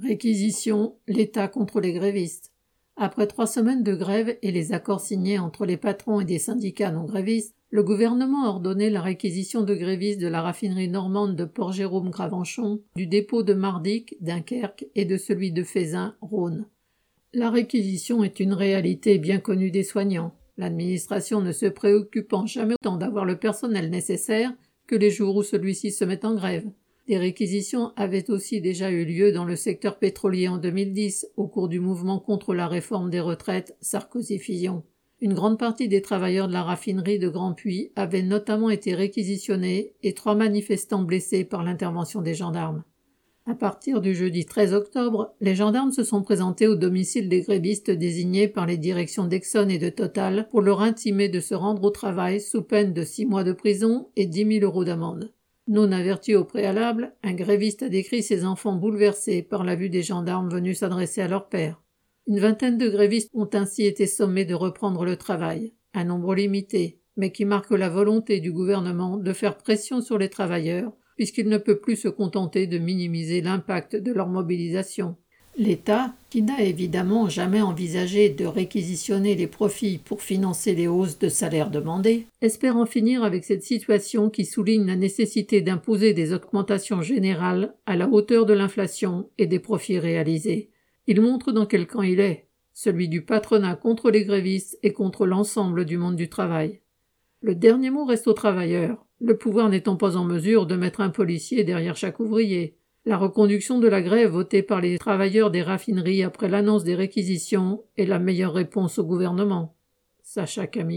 Réquisition, l'État contre les grévistes. Après trois semaines de grève et les accords signés entre les patrons et des syndicats non grévistes, le gouvernement a ordonné la réquisition de grévistes de la raffinerie normande de Port-Jérôme-Gravenchon, du dépôt de Mardic, Dunkerque et de celui de Fézin, Rhône. La réquisition est une réalité bien connue des soignants, l'administration ne se préoccupant jamais autant d'avoir le personnel nécessaire que les jours où celui-ci se met en grève. Des réquisitions avaient aussi déjà eu lieu dans le secteur pétrolier en 2010 au cours du mouvement contre la réforme des retraites Sarkozy-Fillon. Une grande partie des travailleurs de la raffinerie de Grand Puy avaient notamment été réquisitionnés et trois manifestants blessés par l'intervention des gendarmes. À partir du jeudi 13 octobre, les gendarmes se sont présentés au domicile des grévistes désignés par les directions d'Exxon et de Total pour leur intimer de se rendre au travail sous peine de six mois de prison et dix mille euros d'amende. Non averti au préalable, un gréviste a décrit ses enfants bouleversés par la vue des gendarmes venus s'adresser à leur père. Une vingtaine de grévistes ont ainsi été sommés de reprendre le travail, un nombre limité, mais qui marque la volonté du gouvernement de faire pression sur les travailleurs, puisqu'il ne peut plus se contenter de minimiser l'impact de leur mobilisation. L'État, qui n'a évidemment jamais envisagé de réquisitionner les profits pour financer les hausses de salaires demandées, espère en finir avec cette situation qui souligne la nécessité d'imposer des augmentations générales à la hauteur de l'inflation et des profits réalisés. Il montre dans quel camp il est, celui du patronat contre les grévistes et contre l'ensemble du monde du travail. Le dernier mot reste aux travailleurs, le pouvoir n'étant pas en mesure de mettre un policier derrière chaque ouvrier, la reconduction de la grève votée par les travailleurs des raffineries après l'annonce des réquisitions est la meilleure réponse au gouvernement. Sacha Camille.